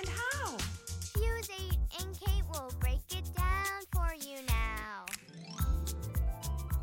and how? Fuse 8 and Kate will break it down for you now.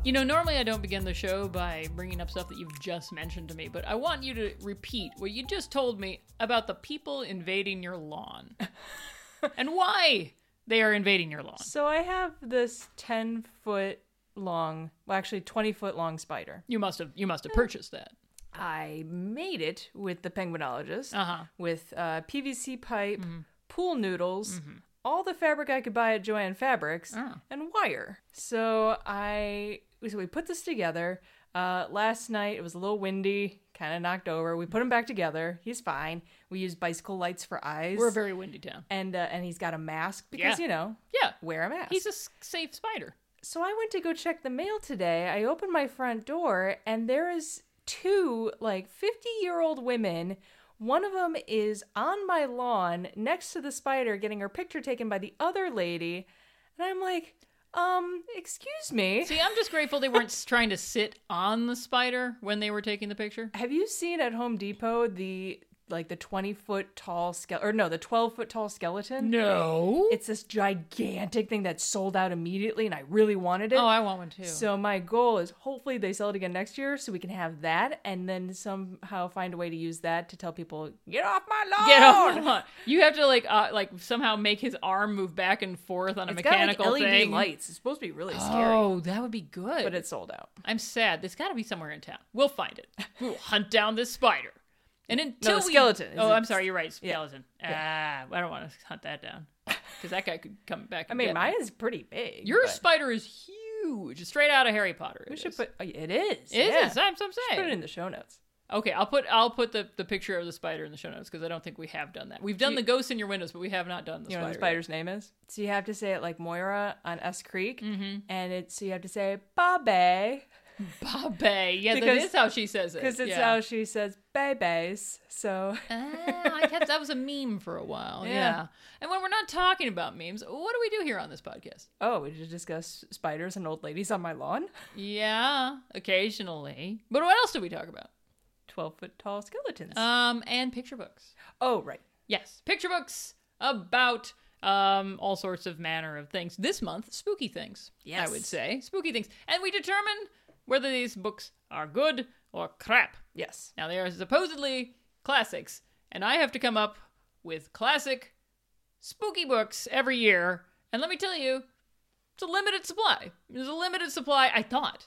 You know, normally I don't begin the show by bringing up stuff that you've just mentioned to me, but I want you to repeat what you just told me about the people invading your lawn and why they are invading your lawn. So I have this 10 foot long, well, actually 20 foot long spider. You must have you must have purchased that. I made it with the penguinologist Uh-huh. with uh, PVC pipe, pool noodles, all the fabric I could buy at Jo-Ann Fabrics, Oh. and wire. So I so we put this together. Uh, last night it was a little windy, kind of knocked over. We put him back together. He's fine. We used bicycle lights for eyes. We're a very windy town. and uh, and he's got a mask because Yeah. you know Yeah. wear a mask. He's a safe spider. So I went to go check the mail today. I opened my front door and there is two like 50 year old women. One of them is on my lawn next to the spider getting her picture taken by the other lady. And I'm like, um, excuse me. See, I'm just grateful they weren't trying to sit on the spider when they were taking the picture. Have you seen at Home Depot the like the 20 foot tall skeleton or no, the 12 foot tall skeleton? No. It's this gigantic thing that sold out immediately and I really wanted it. Oh, I want one too. So my goal is hopefully they sell it again next year so we can have that and then somehow find a way to use that to tell people get off my lawn. Get off the lawn. You have to like uh, like somehow make his arm move back and forth on a It's mechanical got like LED thing. lights. It's supposed to be really scary, Oh, that would be good. but it's sold out. I'm sad. There's got to be somewhere in town. We'll find it. We'll hunt down this spider. And until we- skeleton. Is Oh, I'm sorry. You're right. Skeleton. Ah, I don't want to hunt that down because that guy could come back. I mean, get me. mine is pretty big. Your but spider is huge, straight out of Harry Potter. We it should is. put. oh, It is. It yeah. is. That's what I'm saying. Put it in the show notes. Okay, I'll put I'll put the, the picture of the spider in the show notes because I don't think we have done that. We've done you- the ghosts in your windows, but we have not done the You know what the spider's name is? So you have to say it like Moira on S Creek, Mm-hmm. and it's so you have to say Bobby Bobby. Yeah, that Because- is how she says it. because it's yeah. how she says babies. So Ah, I kept that was a meme for a while. Yeah. Yeah. And when we're not talking about memes, what do we do here on this podcast? oh, we just discuss spiders and old ladies on my lawn. Yeah, occasionally. But what else do we talk about? 12 foot tall skeletons. Um, and picture books. oh, right. Yes, picture books about um all sorts of manner of things. This month, spooky things. I would say spooky things, and we determine whether these books are good or crap. Yes. Now they are supposedly classics, and I have to come up with classic spooky books every year. And let me tell you, it's a limited supply. There's a limited supply, I thought.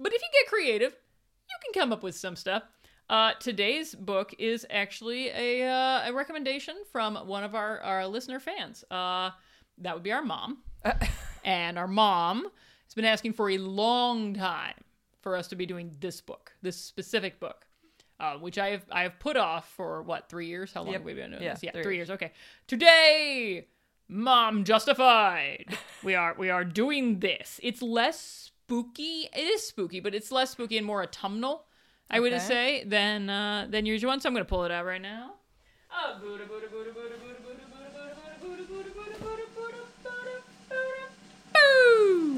But if you get creative, you can come up with some stuff. Uh, today's book is actually a, uh, a recommendation from one of our, our listener fans. Uh, that would be our mom. and our mom has been asking for a long time for us to be doing this book, this specific book, uh, which I have I have put off for what three years? How long Yep. have we been doing Yeah, this? Yeah, three three years. years. Okay, today, mom justified. we are we are doing this. It's less spooky. It is spooky, but it's less spooky and more autumnal. I would say than uh, than usual. one. So I'm going to pull it out right now. Oh, Buddha, Buddha, Buddha,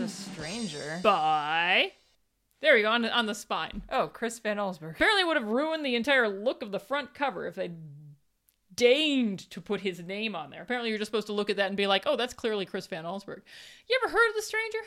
The Stranger. By there we go on the, on the spine. Oh, Chris Van Allsburg. Apparently, would have ruined the entire look of the front cover if they deigned to put his name on there. Apparently, you're just supposed to look at that and be like, "Oh, that's clearly Chris Van Allsburg." You ever heard of the Stranger?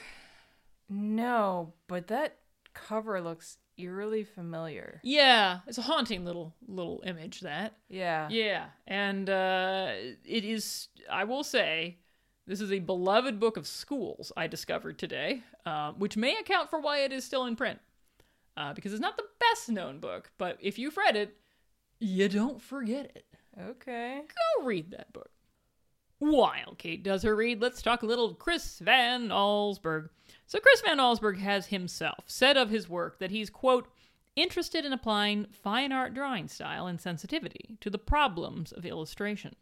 No, but that cover looks eerily familiar. Yeah, it's a haunting little little image that. Yeah. Yeah, and uh, it is. I will say, this is a beloved book of schools. I discovered today, uh, which may account for why it is still in print, uh, because it's not the best known book. But if you've read it, you don't forget it. Okay. Go read that book. While Kate does her read, let's talk a little Chris Van Allsburg. So, Chris Van Allsburg has himself said of his work that he's, quote, interested in applying fine art drawing style and sensitivity to the problems of illustration.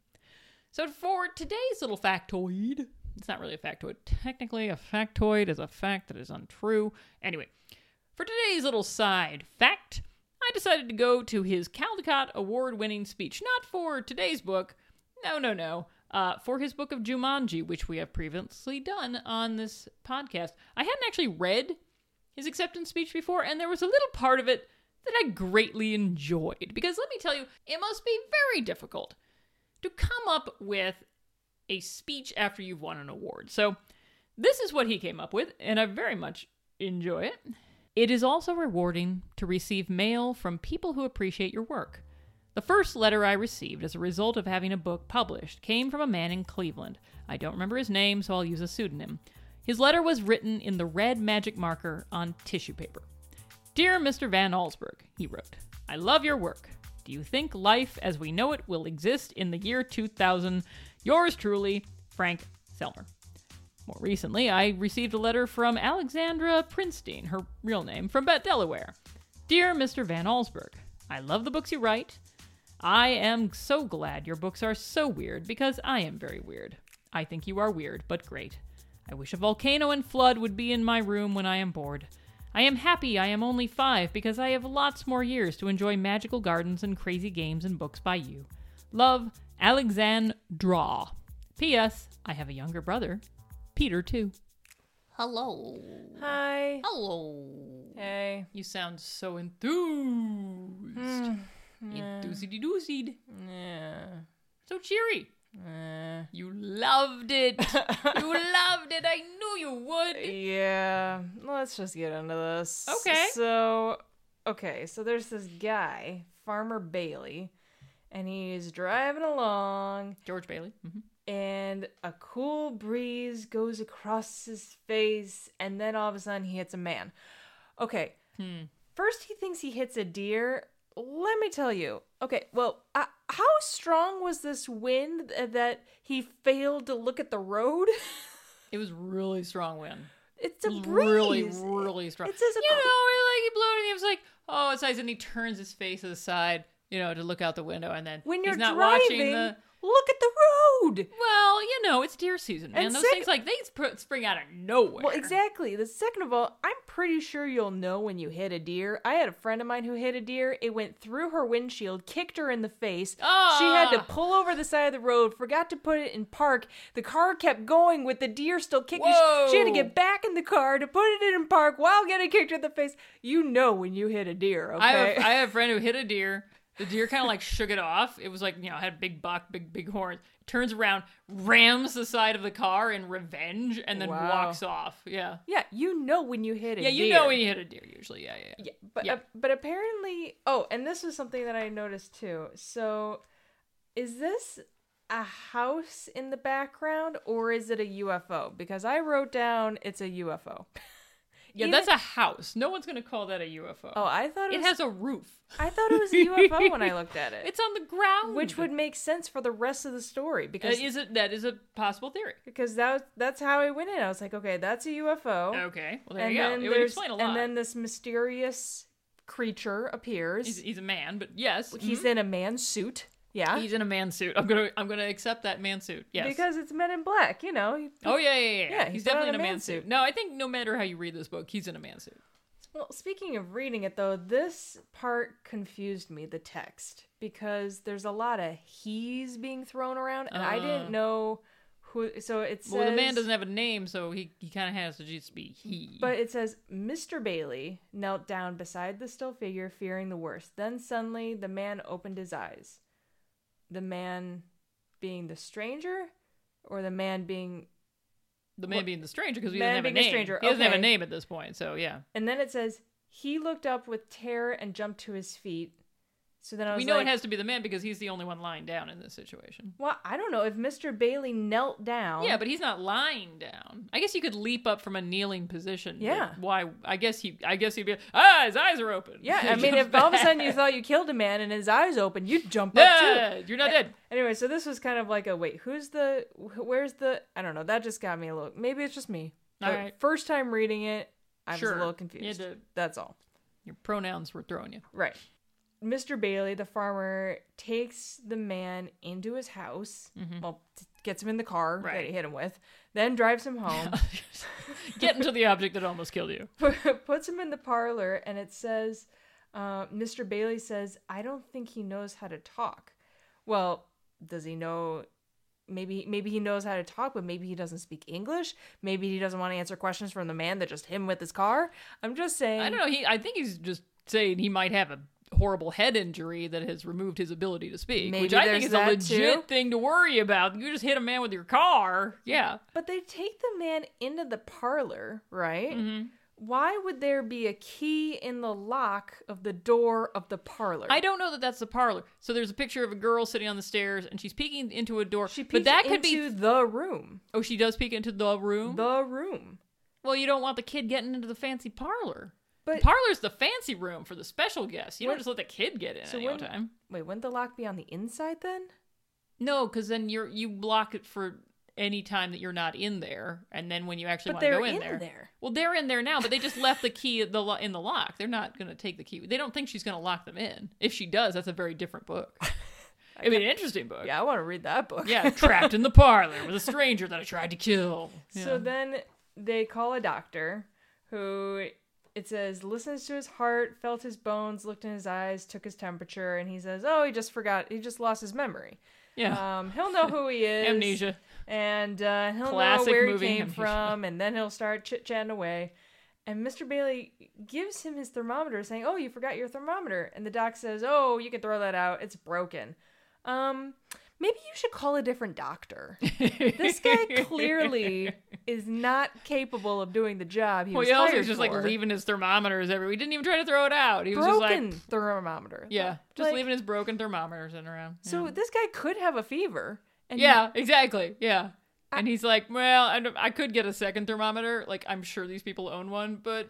So for today's little factoid, it's not really a factoid. Technically, a factoid is a fact that is untrue. Anyway, for today's little side fact, I decided to go to his Caldecott award winning speech. Not for today's book. No, no, no. Uh, for his book of Jumanji, which we have previously done on this podcast. I hadn't actually read his acceptance speech before, and there was a little part of it that I greatly enjoyed. Because let me tell you, it must be very difficult to come up with a speech after you've won an award. So, this is what he came up with, and I very much enjoy it. It is also rewarding to receive mail from people who appreciate your work. The first letter I received as a result of having a book published came from a man in Cleveland. I don't remember his name, so I'll use a pseudonym. His letter was written in the red magic marker on tissue paper. Dear Mr. Van Allsburg, he wrote, I love your work. Do you think life as we know it will exist in the year 2000? Yours truly, Frank Selmer. More recently, I received a letter from Alexandra Prinstein, her real name, from Bette, Delaware. Dear Mr. Van Allsburg, I love the books you write. I am so glad your books are so weird because I am very weird. I think you are weird, but great. I wish a volcano and flood would be in my room when I am bored. I am happy I am only five because I have lots more years to enjoy magical gardens and crazy games and books by you. Love, Alexandra. P.S. I have a younger brother, Peter, too. Hello. Hi. Hello. Hey. You sound so enthused. Enthusied doosied. Yeah. So cheery. Eh. You loved it. you loved it. I knew you would. Yeah. Let's just get into this. Okay. So, okay. So there's this guy, Farmer Bailey, and he's driving along, George Bailey. hmm and a cool breeze goes across his face, and then all of a sudden he hits a man. Okay. Hmm. First, he thinks he hits a deer. Let me tell you. Okay, well, uh, how strong was this wind that he failed to look at the road? It was really strong wind. it's a breeze. Really, really strong. It's a you know, like he blew it and he was like, oh, it's nice. And he turns his face to the side, you know, to look out the window. And then when you're he's not driving, watching the. Look at the road. Well, you know, it's deer season, man. And Those sec- things like they sp- spring out of nowhere. Well, exactly. The second of all, I'm pretty sure you'll know when you hit a deer. I had a friend of mine who hit a deer. It went through her windshield, kicked her in the face. She had to Ah. pull over the side of the road, forgot to put it in park. The car kept going with the deer still kicking. She had to get back in the car to put it in park while getting kicked in the face. You know when you hit a deer, okay? I have, I have a friend who hit a deer. The deer kind of like shook it off. It was like, you know, had a big buck, big, big horns. Turns around, rams the side of the car in revenge, and then Wow. walks off. Yeah. yeah, you know when you hit a Yeah, you know when you hit a deer, usually. Yeah, yeah. yeah. Yeah, but Yeah. uh, but apparently, oh, and this was something that I noticed too. So, is this a house in the background or is it a UFO? Because I wrote down it's a UFO. Yeah, Even- that's a house. No one's going to call that a UFO. Oh, I thought it, it was, has a roof. I thought it was a UFO when I looked at it. It's on the ground. which would make sense for the rest of the story Uh, because is it that is a possible theory. because that was, that's how I went in. I was like, okay, that's a UFO. Okay, well there and you go. It would explain a lot. and then this mysterious creature appears. he's, he's a man, but yes, He's in a man's suit. Yeah. he's in a man suit. I'm gonna I'm gonna accept that man suit. Yes. Because it's Men in Black, you know. you- oh yeah, yeah, yeah. Yeah, he's he's definitely in a man man suit. suit. No, I think no matter how you read this book, he's in a man suit. Well, speaking of reading it though, this part confused me, the text, because there's a lot of he's being thrown around, and I Uh. didn't know who. So it says. Well, the man doesn't have a name, so he he kind of has to just be he. But it says Mr. Bailey knelt down beside the still figure, fearing the worst. Then suddenly the man opened his eyes. The man being the stranger, or the man being the man being the stranger because he Man doesn't have a being a name. stranger, He doesn't have a name at this point, so yeah. And then it says he looked up with terror and jumped to his feet. So then I was We know like, it has to be the man because he's the only one lying down in this situation. well, I don't know if Mr. Bailey knelt down. Yeah, but he's not lying down. I guess you could leap up from a kneeling position. Yeah. Why? I guess he. I guess he'd be. Ah, his eyes are open. yeah. I mean, if all of a sudden you thought you killed a man and his eyes open, you'd jump up too. You're not dead. Anyway, so this was kind of like a wait, who's the, where's the? I don't know. That just got me a little. Maybe it's just me. All But right. First time reading it, I Sure. was a little confused. That's all. Your pronouns were throwing you. Right. Mr. Bailey, the farmer, takes the man into his house. Well, t- gets him in the car that he hit him with, then drives him home, Get into the object that almost killed you. puts him in the parlor, and it says, uh, Mr. Bailey says, I don't think he knows how to talk. Well, does he know? Maybe maybe he knows how to talk, but maybe he doesn't speak English. Maybe he doesn't want to answer questions from the man that just hit him with his car. I'm just saying. I don't know. He, I think he's just saying he might have a horrible head injury that has removed his ability to speak, which I think is a legit too. thing to worry about. You just hit a man with your car. Yeah. But they take the man into the parlor, right? Mm-hmm. Why would there be a key in the lock of the door of the parlor? I don't know that that's the parlor. So there's a picture of a girl sitting on the stairs and she's peeking into a door. She peeks but that could into be. the room. Oh, she does peek into the room? The room. well, you don't want the kid getting into the fancy parlor. But the parlor's the fancy room for the special guests. You When- don't just let the kid get in So any when- time. wait, wouldn't the lock be on the inside then? No, because then you're you block it for any time that you're not in there, and then when you actually want to go in, in there, there. well, they're in there now, but they just left the key the lo- in the lock. They're not going to take the key. They don't think she's going to lock them in. If she does, that's a very different book. I be an interesting book. Yeah, I want to read that book. Yeah, trapped in the parlor with a stranger that I tried to kill. So then they call a doctor who it says listens to his heart, felt his bones, looked in his eyes, took his temperature, and he says, "Oh, he just forgot. He just lost his memory. yeah, Um, he'll know who he is. amnesia. and uh, he'll Classic know where he came amnesia. from, and then he'll start chit chatting away. And Mr. Bailey gives him his thermometer, saying, "Oh, you forgot your thermometer." And the doc says, "Oh, you can throw that out. It's broken." Um, maybe you should call a different doctor. this guy clearly is not capable of doing the job he Well, was he also was just like leaving his thermometers everywhere. He didn't even try to throw it out. He was just like, thermometer. yeah, just Like- leaving his broken thermometers in around. So this guy could have a fever. And Yeah, exactly. Yeah. And he's like, well, I, I could get a second thermometer. Like, I'm sure these people own one, but.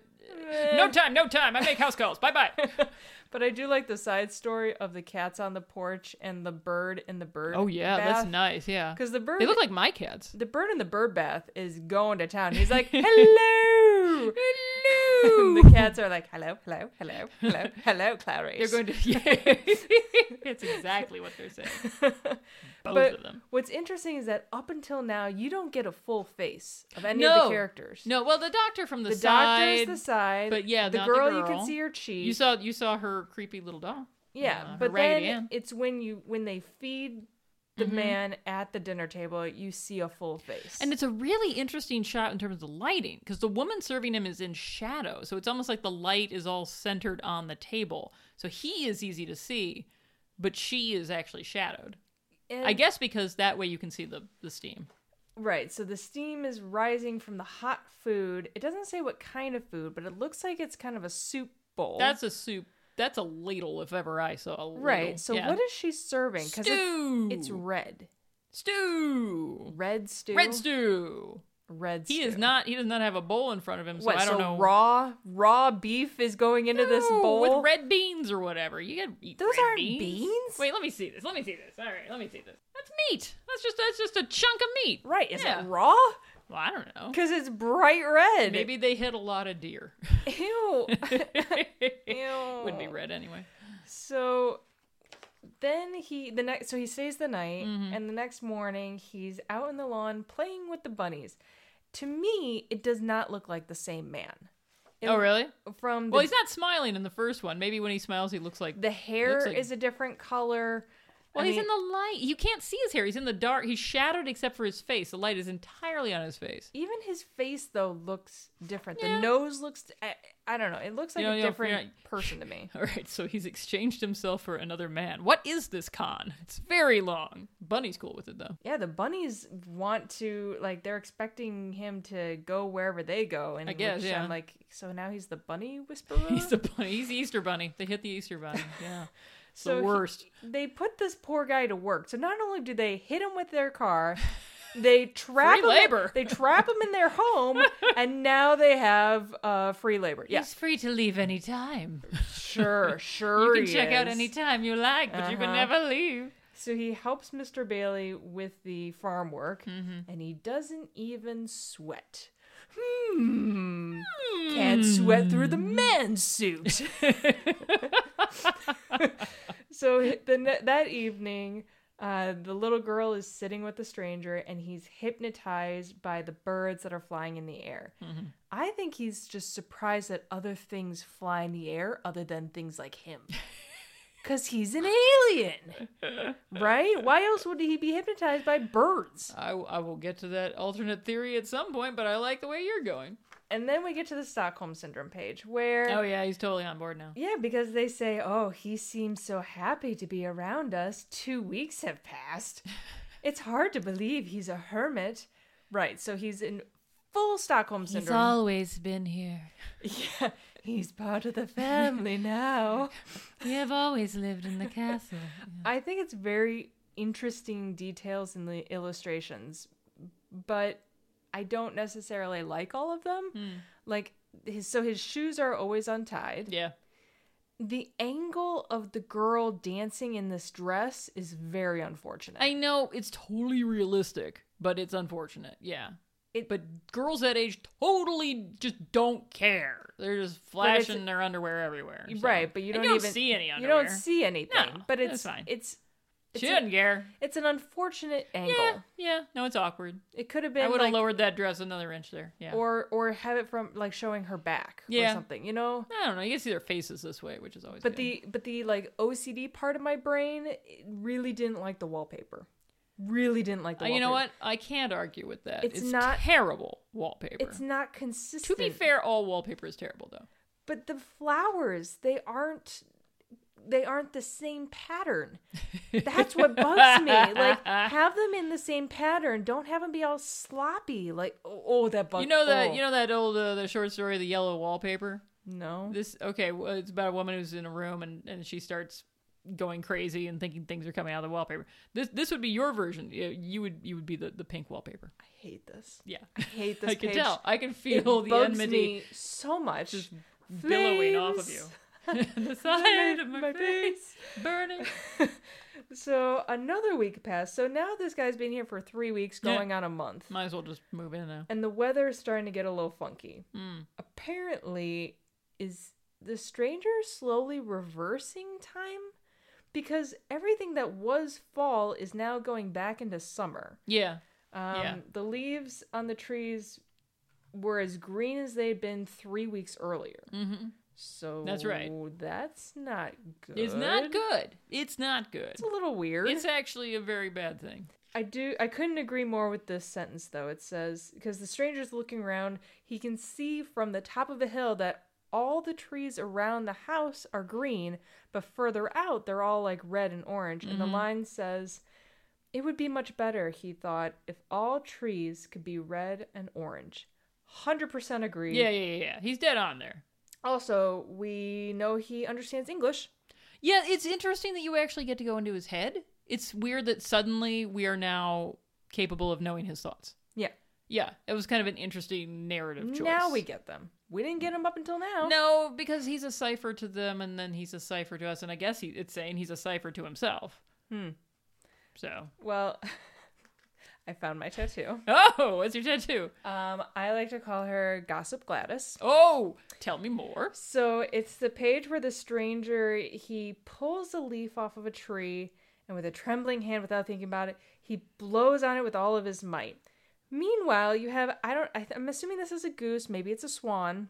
No time, no time. I make house calls. Bye bye. But I do like the side story of the cats on the porch and the bird in the bird. Oh, yeah, that's nice. Yeah. Because the bird, They look like my cats. the bird in the bird bath is going to town. He's like, "Hello, hello." the cats are like, "Hello, hello, hello, hello, hello, Clarice." They're going to, yeah. it's exactly what they're saying. Both but of them. what's interesting is that up until now, you don't get a full face of any No. of the characters. No, well, the doctor from the, the side. doctor's the side, but yeah, the not the girl, you can see her cheek. You saw you saw her creepy little doll. Yeah, uh, but then Ann. it's when you when they feed the Mm-hmm. man at the dinner table, you see a full face. And it's a really interesting shot in terms of the lighting because the woman serving him is in shadow. So it's almost like the light is all centered on the table. So he is easy to see, but she is actually shadowed. And- I guess because that way you can see the, the steam. right. So the steam is rising from the hot food. It doesn't say what kind of food, but it looks like it's kind of a soup bowl. That's a soup. That's a ladle if ever I saw a ladle. right. So Yeah. what is she serving? Because stew? it's, it's red, stew. red stew. Red stew. Red. He is not. He does not have a bowl in front of him, so What? I don't so know. raw raw beef is going into this bowl with red beans or whatever. You can eat Those red aren't beans. beans? Wait, let me see this. Let me see this. All right, let me see this. That's meat. That's just that's just a chunk of meat. Right? Is Yeah. it raw? Well, I don't know. Because it's bright red. Maybe they hit a lot of deer. Ew. Ew. Would be red anyway. So then he the next so he stays the night Mm-hmm. and the next morning he's out in the lawn playing with the bunnies. To me, it does not look like the same man. It- oh, really? From the, Well, he's not smiling in the first one. Maybe when he smiles, he looks like. the hair looks like- is a different color. Well, I he's mean, in the light. You can't see his hair. He's in the dark. He's shadowed except for his face. The light is entirely on his face. even his face though looks different. Yeah. The nose looks I, I don't know. It looks like You know, a you know, different not- person to me. All right, so he's exchanged himself for another man. What is this con? It's very long. Bunny's cool with it though. Yeah, the bunnies want to like they're expecting him to go wherever they go, and I guess, yeah. I'm like, so now he's the bunny whisperer. He's the bunny. He's the Easter bunny. They hit the Easter bunny. Yeah, So the he- worst. they put this poor guy to work. So not only do they hit him with their car, they trap Free him. labor. They trap him in their home, and now they have uh, free labor. Yeah, He's free to leave any time. sure, sure. You can he check out is. any time you like, but you can Uh-huh. never leave. So he helps Mr. Bailey with the farm work, Mm-hmm. and he doesn't even sweat. Hmm. Can't sweat through the man suit. so the that evening, uh, the little girl is sitting with the stranger, and he's hypnotized by the birds that are flying in the air. I think he's just surprised that other things fly in the air other than things like him. Because he's an alien, right? Why else would he be hypnotized by birds? I, I will get to that alternate theory at some point, but I like the way you're going. And then we get to the Stockholm Syndrome page where. Oh, yeah, he's totally on board now. Yeah, because they say, oh, he seems so happy to be around us. Two weeks have passed. It's hard to believe he's a hermit. Right, so he's in full Stockholm Syndrome. He's always been here. Yeah, he's part of the family now. We have always lived in the castle. I think it's very interesting details in the illustrations, but I don't necessarily like all of them. Hmm. Like his so his shoes are always untied. Yeah. The angle of the girl dancing in this dress is very unfortunate. I know it's totally realistic, but it's unfortunate. Yeah. It- but girls that age totally just don't care. They're just flashing their underwear everywhere. so- right, but you And don't, even see any You don't see anything. No, but it's fine. it's it's, She a- doesn't care. it's an unfortunate angle. Yeah, yeah. No, it's awkward. It could have been. I would have like, lowered that dress another inch there. Yeah. or or have it from like showing her back Yeah. or something, you know? I don't know. You can see their faces this way, which is always. But good. the but the like OCD part of my brain really didn't like the wallpaper. Really didn't like the Uh, wallpaper. you know what? I can't argue with that. It's It's, not- terrible wallpaper. It's not consistent. to be fair, all wallpaper is terrible though. but the flowers, they aren't they aren't the same pattern. That's what bugs me. Like have them in the same pattern. Don't have them be all sloppy. Like oh, oh that bugs You know that oh. you know that old uh, the short story, the yellow wallpaper. No. This okay? Well, it's about a woman who's in a room and and she starts going crazy and thinking things are coming out of the wallpaper. This this would be your version. You you would you would be the, the pink wallpaper. I hate this. Yeah, I hate this I can page. tell. I can It feel the bugs enmity so much. just billowing off of you. the side of my, My face burning. So another week passed. So now this guy's been here for three weeks, Yeah. going on a month. Might as well just move in now. and the weather is starting to get a little funky. Mm. Apparently, is the stranger slowly reversing time? Because everything that was fall is now going back into summer. Yeah. Um, Yeah. The leaves on the trees were as green as they'd been three weeks earlier. hmm So That's right. That's not good. It's not good. It's not good. It's a little weird. It's actually a very bad thing. I do. I couldn't agree more with this sentence, though. It says because the stranger's looking around, he can see from the top of a hill that all the trees around the house are green, but further out they're all like red and orange. And the Mm-hmm. line says, "It would be much better," he thought, "if all trees could be red and orange." Hundred percent agree. Yeah, yeah, yeah. He's dead on there. Also, we know he understands English. Yeah, it's interesting that you actually get to go into his head. It's weird that suddenly we are now capable of knowing his thoughts. Yeah. Yeah, it was kind of an interesting narrative choice. Now we get them. We didn't get him up until now. No, because he's a cipher to them, and then he's a cipher to us, and I guess he, it's saying he's a cipher to himself. Hmm. So, Well, I found my tattoo. oh, what's your tattoo? Um, I like to call her Gossip Gladys. Oh, tell me more. So it's the page where the stranger he pulls a leaf off of a tree and with a trembling hand without thinking about it, he blows on it with all of his might. Meanwhile, you have I don't I, I'm assuming this is a goose, maybe it's a swan,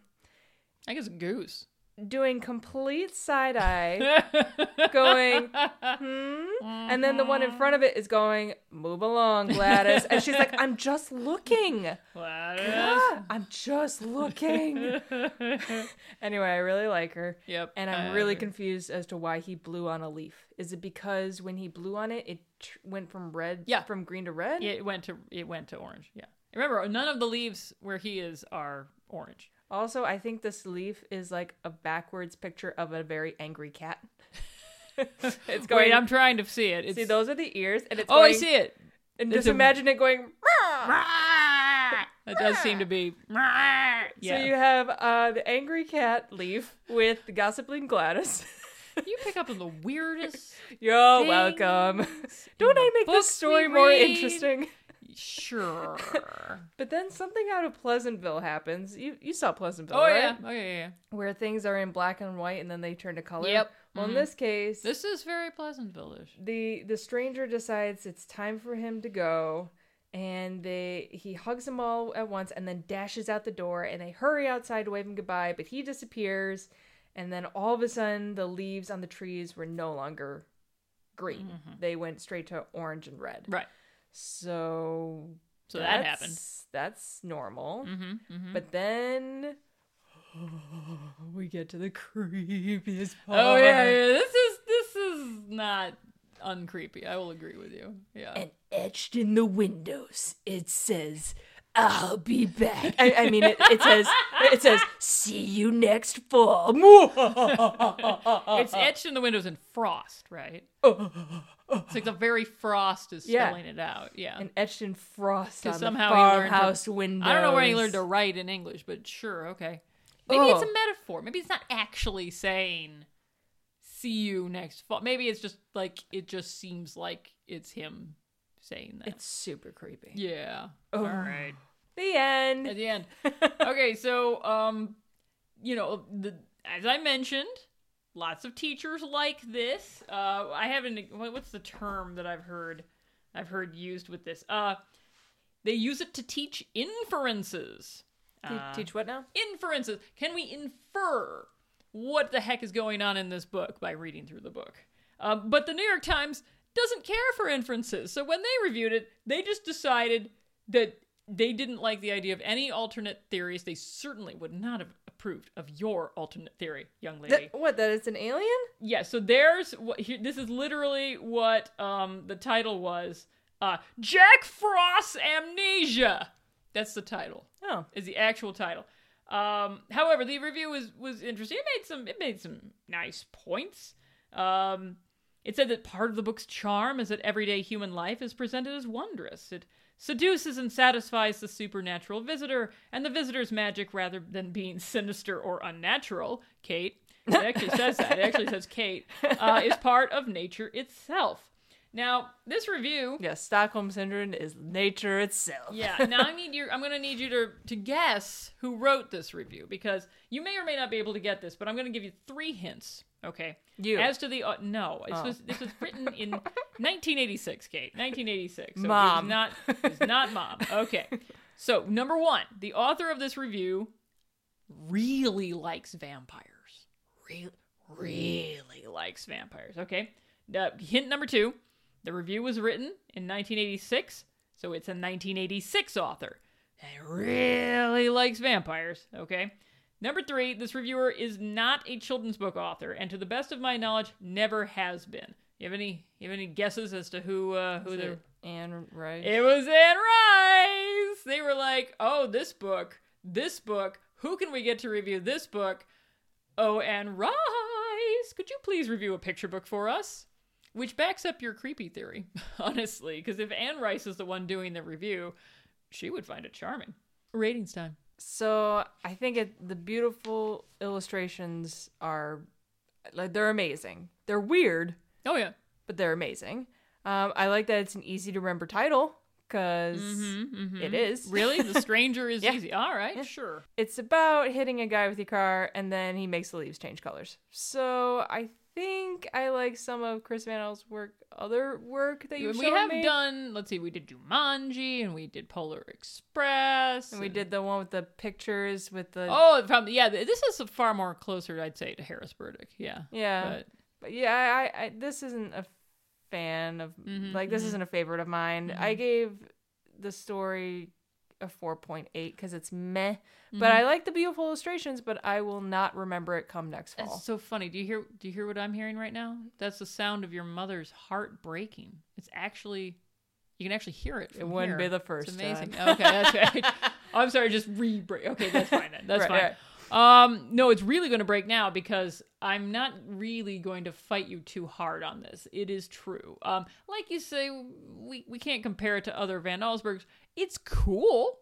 I guess a goose. Doing complete side eye, going hmm, and then the one in front of it is going move along, Gladys, and she's like I'm just looking. Gladys. I'm just looking. anyway, I really like her. Yep. And I'm I really agree. confused as to why he blew on a leaf. Is it because when he blew on it, it tr- went from red, Yeah. from green to red? Yeah, it went to it went to orange. Yeah. Remember, none of the leaves where he is are orange. Also, I think this leaf is like a backwards picture of a very angry cat. it's going. Wait, I'm trying to see it. It's, see, those are the ears, and it's. oh, I see it. And It's just a- imagine it going. That does seem to be. Yeah. So you have uh, the angry cat leaf with the gossiping Gladys. you pick up on the weirdest. You're welcome. Don't I make this we story more interesting? Sure. But then something out of Pleasantville happens. You you saw Pleasantville, oh right? yeah. Oh yeah, yeah. Where things are in black and white and then they turn to color. Yep. Well, in Mhm. this case, This is very Pleasantville-ish. the the stranger decides it's time for him to go and they he hugs them all at once and then dashes out the door and they hurry outside to wave him goodbye but he disappears and then all of a sudden the leaves on the trees were no longer green they went straight to orange and red Right. So So that happened. that's- normal Mm-hmm. mm-hmm. but then we get to the creepiest part Oh yeah, yeah. This is this is not uncreepy. I will agree with you. Yeah. and etched in the windows it says i'll be back i, I mean it, it says it says see you next fall it's etched in the windows in frost, right? It's like the very frost is Yeah. spelling it out. Yeah. and etched in frost 'Cause on somehow the he learned to- farmhouse windows I don't know where he learned to write in English, but sure, okay. Maybe it's Oh. a metaphor. Maybe it's not actually saying "see you next fall." Maybe it's just like it just seems like it's him saying that. it's super creepy yeah. Oh. All right. the end At the end. okay, so um, you know, the as I mentioned, lots of teachers like this. Uh, I haven't. What's the term that I've heard? I've heard used with this. Uh, they use it to teach inferences. Te- Uh, teach what now inferences. Can we infer what the heck is going on in this book by reading through the book? Um, but the New York Times doesn't care for inferences. So when they reviewed it, they just decided that they didn't like the idea of any alternate theories. They certainly would not have approved of your alternate theory, young lady. That- what that it's an alien Yeah, so there's what here, this is literally what um the title was. Uh Jack Frost Amnesia. That's the title. oh Is the actual title. Um however, the review was was interesting. It made some it made some nice points. Um it said that part of the book's charm is that everyday human life is presented as wondrous. It seduces and satisfies the supernatural visitor, and the visitor's magic, rather than being sinister or unnatural, Kate, it actually says that, it actually says Kate, uh, is part of nature itself. Now, this review yeah stockholm syndrome is nature itself yeah. Now I need you. I'm going to need you to to guess who wrote this review because you may or may not be able to get this, but I'm going to give you three hints. Okay. You. As to the uh, no, this Oh. was this was written in 1986, Kate. 1986. So Mom. It's not it's not mom. Okay. So number one, the author of this review really likes vampires. Really, really likes vampires. Okay. Uh, hint number two: the review was written in 1986, so it's a 1986 author and really likes vampires. Okay. Number three: this reviewer is not a children's book author, and to the best of my knowledge, never has been. You have any? You have any guesses as to who? Uh, who the? Anne Rice? It was Anne Rice. They were like, "Oh, this book, this book. Who can we get to review this book? Oh, Anne Rice. Could you please review a picture book for us?" Which backs up your creepy theory, honestly, because if Anne Rice is the one doing the review, she would find it charming. Ratings time. So I think it, the beautiful illustrations are like they're amazing. They're weird, Oh yeah. but they're amazing. Um, I like that it's an easy to remember title because it is. Really? The stranger is Yeah. easy. All right, sure. It's about hitting a guy with your car and then he makes the leaves change colors. So I think I like some of Chris Van Al's work, other work that you've we have me. done. Let's see. We did Jumanji, and we did Polar Express, and we did the one with the pictures with the Oh, from yeah. This is far more closer, I'd say, to Harris Burdick. Yeah. yeah. But But yeah, I, I this isn't a fan of Mhm, like this isn't a favorite of mine. I gave the story a 4.8 because it's meh, but I like the beautiful illustrations. But I will not remember it come next fall. that's so funny. Do you hear? Do you hear what I'm hearing right now? That's the sound of your mother's heart breaking. It's actually. You can actually hear it. It wouldn't here. be the first It's amazing. time. Okay, that's right. I'm sorry. Just re-break. Okay, that's fine then. That's Right, fine. Um, no, it's really going to break now because I'm not really going to fight you too hard on this. It is true. Um, like you say, we we can't compare it to other Van Allsburgs. It's cool.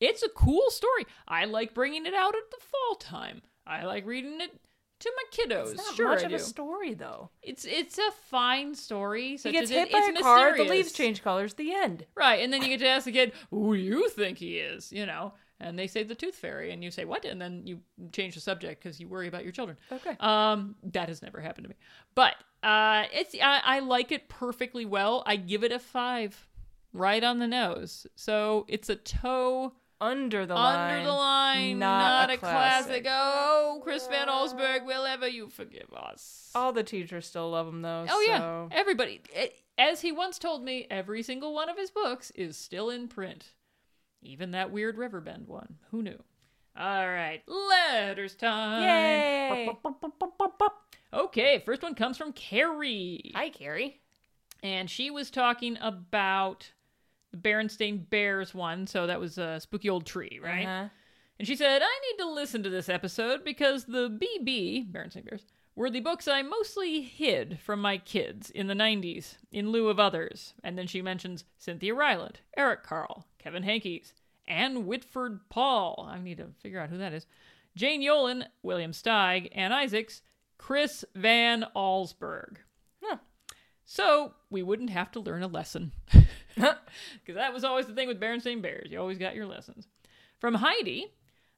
It's a cool story. I like bringing it out at the fall time. I like reading it to my kiddos. It's not sure, much I of a story though. It's it's a fine story. He gets as hit it, by it's a car, the leaves change colors, the end. Right, and then you get to ask the kid, "Who you think he is?" You know, and they say the Tooth Fairy, and you say what, and then you change the subject because you worry about your children. Okay. Um, that has never happened to me, but uh, it's I, I like it perfectly well. I give it a five, right on the nose. So it's a toe Under the line. under the line, not not, a classic. classic. Oh, Chris Van Allsburg, will ever you forgive us? All the teachers still love him though. Oh yeah, everybody. eh, As he once told me, every single one of his books is still in print. Even that weird Riverbend one. Who knew? All right, letters time. Yay! Okay, first one comes from Carrie, Hi, Carrie. and she was talking about the Berenstain Bears one. So that was a spooky old tree, right? Uh-huh. And she said, I need to listen to this episode because the BB, Berenstain Bears, were the books I mostly hid from my kids in the 90s in lieu of others. And then she mentions Cynthia Rylant, Eric Carle, Kevin Henkes, Anne Whitford Paul. I need to figure out who that is. Jane Yolen, William Steig, Anne Isaacs, Chris Van Allsburg. So we wouldn't have to learn a lesson. Because that was always the thing with Berenstain Bears. You always got your lessons. From Heidi,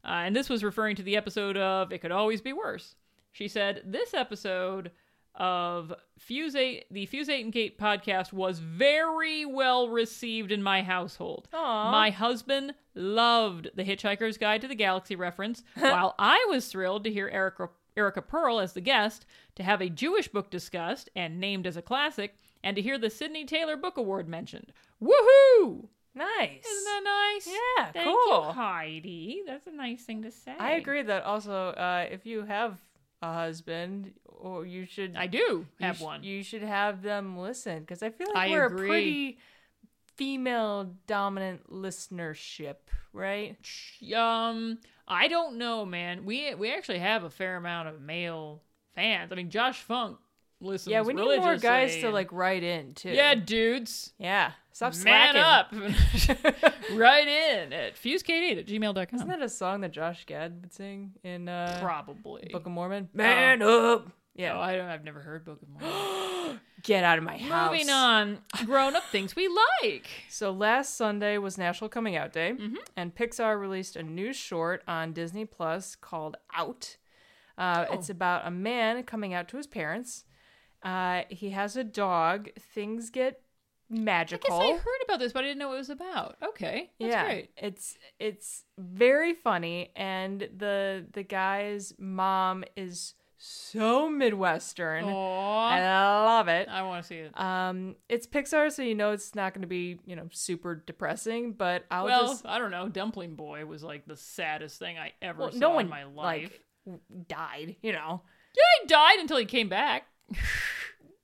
uh, and this was referring to the episode of It Could Always Be Worse. She said, This episode of Fuse 8, the Fuse 8 and Kate podcast was very well received in my household. Aw. My husband loved The Hitchhiker's Guide to the Galaxy reference, while I was thrilled to hear Erica, Erica Perl as the guest, to have a Jewish book discussed and named as a classic, and to hear the Sydney Taylor Book Award mentioned. Woohoo! Nice. Isn't that nice? Yeah, Thank cool. you, Heidi. That's a nice thing to say. I agree that also, uh, if you have a husband, or you should, I do have sh- one. You should have them listen because I feel like I we're agree. a pretty female dominant listenership, right? Um, I don't know, man. We we actually have a fair amount of male fans. I mean, Josh Funk listens. Yeah, we need more guys to like write in too. Yeah, dudes. yeah. Stop Man slacking. up. right in at fusek8 at gmail.com. Isn't that a song that Josh Gad would sing in uh, Probably. Book of Mormon? Man up. Yeah. Oh, I don't, I've never heard Book of Mormon. Get out of my house. Moving on. Grown up things we like. So last Sunday was National Coming Out Day, Mm-hmm. and Pixar released a new short on Disney Plus called Out. Uh, Oh. It's about a man coming out to his parents. Uh, he has a dog. Things get I magical. I heard about this, but I didn't know what it was about. Okay. That's yeah, great. it's it's very funny, and the the guy's mom is so Midwestern. Aw. I love it. I want to see it. Um, it's Pixar, so you know it's not going to be you know super depressing. But I'll well, just I don't know. Dumpling Boy was like the saddest thing I ever well, saw no one in my life. like died. You know, yeah, he died until he came back.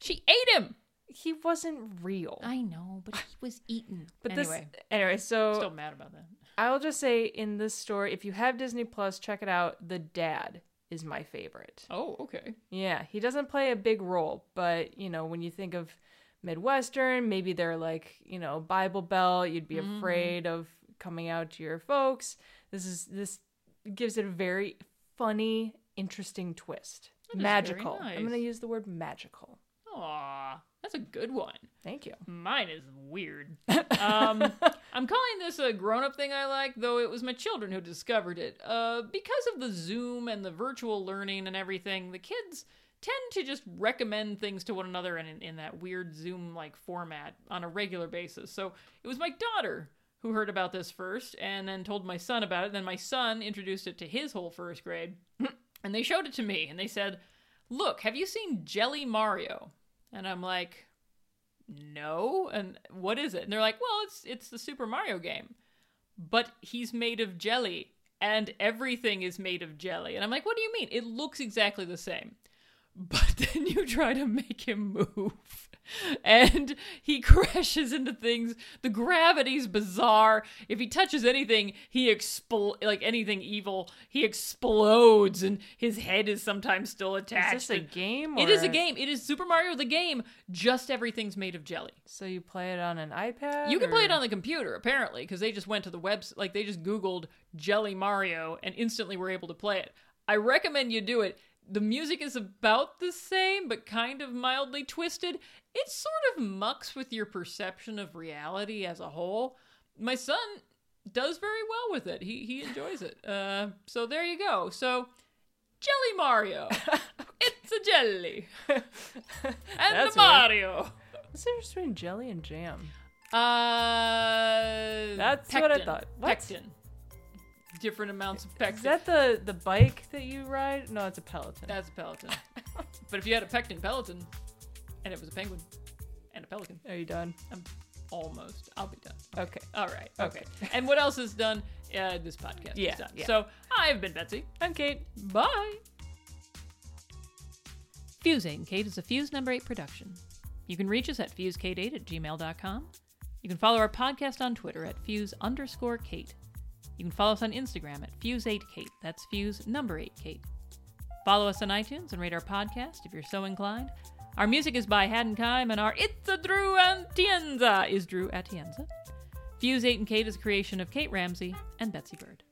she ate him. he wasn't real. I know, but he was eaten. but anyway, this anyway, so still mad about that. I'll just say in this story, if you have Disney Plus, check it out. The dad is my favorite. Oh, okay. Yeah, he doesn't play a big role, but you know, when you think of Midwestern, maybe they're like, you know, Bible Belt, you'd be Mm-hmm. afraid of coming out to your folks. This is this gives it a very funny, interesting twist. That is very magical. I'm going to use the word magical. Aw, that's a good one. Thank you. Mine is weird. Um, I'm calling this a grown up thing I like, though it was my children who discovered it. Uh, because of the Zoom and the virtual learning and everything, the kids tend to just recommend things to one another in, in that weird Zoom like format on a regular basis. So it was my daughter who heard about this first and then told my son about it. Then my son introduced it to his whole first grade. and they showed it to me and they said, Look, have you seen Jelly Mario? And I'm like, no? And what is it? And they're like well it's it's the super mario game. But he's made of jelly and everything is made of jelly. And i'm like what do you mean? It looks exactly the same but then you try to make him move and he crashes into things the gravity's bizarre if he touches anything he expl like anything evil he explodes and his head is sometimes still attached Is this a game? it is a game. It is Super Mario the game. Just everything's made of jelly. So you play it on an iPad? You can play it on the computer apparently because they just went to the website like they just Googled Jelly Mario and instantly were able to play it. I recommend you do it. The music is about the same, but kind of mildly twisted. It sort of mucks with your perception of reality as a whole. My son does very well with it. He he enjoys it. Uh, so there you go. So Jelly Mario. it's a jelly. and That's the weird. Mario. What's the difference between jelly and jam? Uh, That's what I thought. What? Pectin. Different amounts of pectin. Is that the the bike that you ride? No, it's a Peloton. That's a Peloton. but if you had a pectin Peloton, and it was a penguin and a pelican, Are you done? I'm almost. I'll be done. Okay. All right. Okay. and what else is done? Uh, this podcast Yeah, is done. yeah. So I've been Betsy. I'm Kate. Bye. Fuse 8 Kate is a Fuse number 8 production. You can reach us at fusekate8 at gmail.com. You can follow our podcast on Twitter at fuse underscore Kate. You can follow us on Instagram at fuse8kate. That's fuse number 8 Kate. Follow us on iTunes and rate our podcast if you're so inclined. Our music is by Haddon Kime, and our It's a Drew Atienza is Drew Atienza. Fuse 8 and Kate is a creation of Kate Ramsey and Betsy Bird.